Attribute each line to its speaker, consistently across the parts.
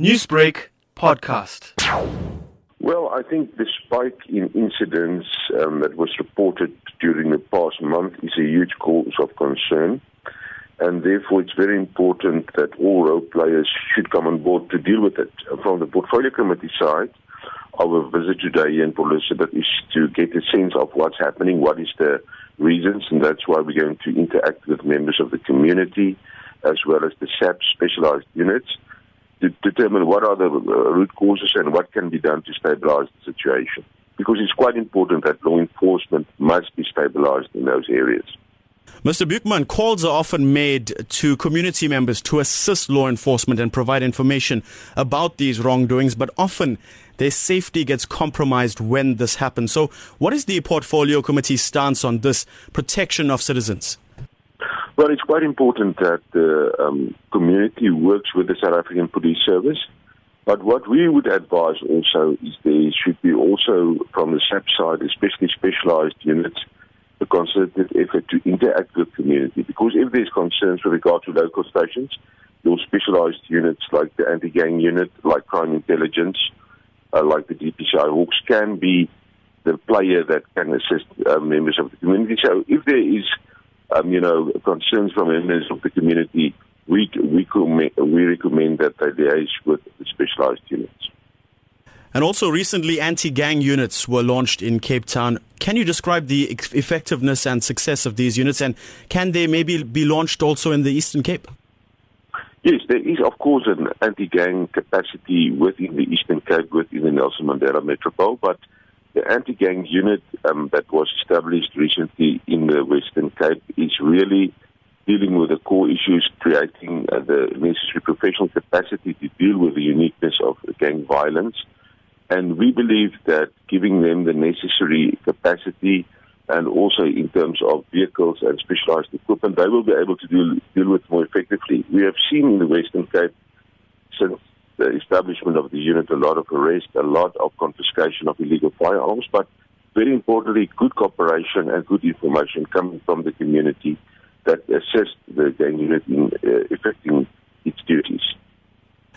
Speaker 1: Newsbreak podcast.
Speaker 2: Well, I think the spike in incidents um, that was reported during the past month is a huge cause of concern. And therefore, it's very important that all role players should come on board to deal with it. From the portfolio committee side, our visit today in Port Elizabeth is to get a sense of what's happening, what is the reasons, and that's why we're going to interact with members of the community as well as the SAP specialized units to determine what are the uh, root causes and what can be done to stabilize the situation. Because it's quite important that law enforcement must be stabilized in those areas.
Speaker 1: Mr. Beukman, calls are often made to community members to assist law enforcement and provide information about these wrongdoings, but often their safety gets compromised when this happens. So, what is the portfolio committee's stance on this protection of citizens?
Speaker 2: Well, it's quite important that the um, community works with the South African Police Service. But what we would advise also is there should be also, from the SAP side, especially specialized units, a concerted effort to interact with the community. Because if there's concerns with regard to local stations, your specialized units like the anti-gang unit, like crime intelligence, uh, like the DPCI Hawks, can be the player that can assist uh, members of the community. So if there is um, you know, concerns from members of the community, we we, we recommend that they liaise with the specialized units.
Speaker 1: And also, recently, anti gang units were launched in Cape Town. Can you describe the effectiveness and success of these units, and can they maybe be launched also in the Eastern Cape?
Speaker 2: Yes, there is, of course, an anti gang capacity within the Eastern Cape, within the Nelson Mandela Metropole, but the anti-gang unit um, that was established recently the Western Cape is really dealing with the core issues, creating uh, the necessary professional capacity to deal with the uniqueness of gang violence. And we believe that giving them the necessary capacity and also in terms of vehicles and specialized equipment, they will be able to deal, deal with more effectively. We have seen in the Western Cape since the establishment of the unit, a lot of arrest, a lot of confiscation of illegal firearms, but very importantly, good cooperation and good information coming from the community that assist the gang unit in uh, effecting its duties.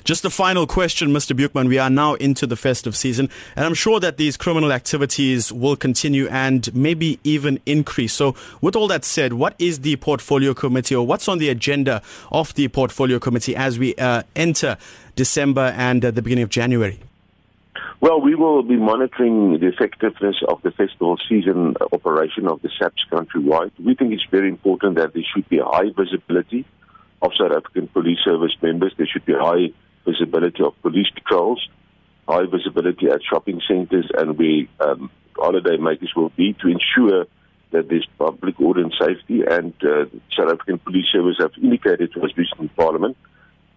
Speaker 1: Just a final question, Mr. Beukman. We are now into the festive season, and I'm sure that these criminal activities will continue and maybe even increase. So, with all that said, what is the portfolio committee or what's on the agenda of the portfolio committee as we uh, enter December and uh, the beginning of January?
Speaker 2: Well, we will be monitoring the effectiveness of the festival season operation of the SAPS countrywide. We think it's very important that there should be high visibility of South African Police Service members. There should be high visibility of police patrols, high visibility at shopping centres and we um, holiday makers will be to ensure that there's public order and safety. And uh, South African Police Service have indicated to us recently in Parliament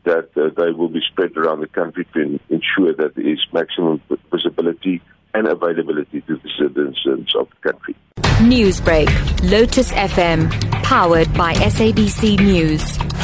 Speaker 2: that uh, they will be spread around the country to ensure that there is maximum visibility and availability to the citizens of the country.
Speaker 3: Newsbreak, Lotus FM, powered by SABC News.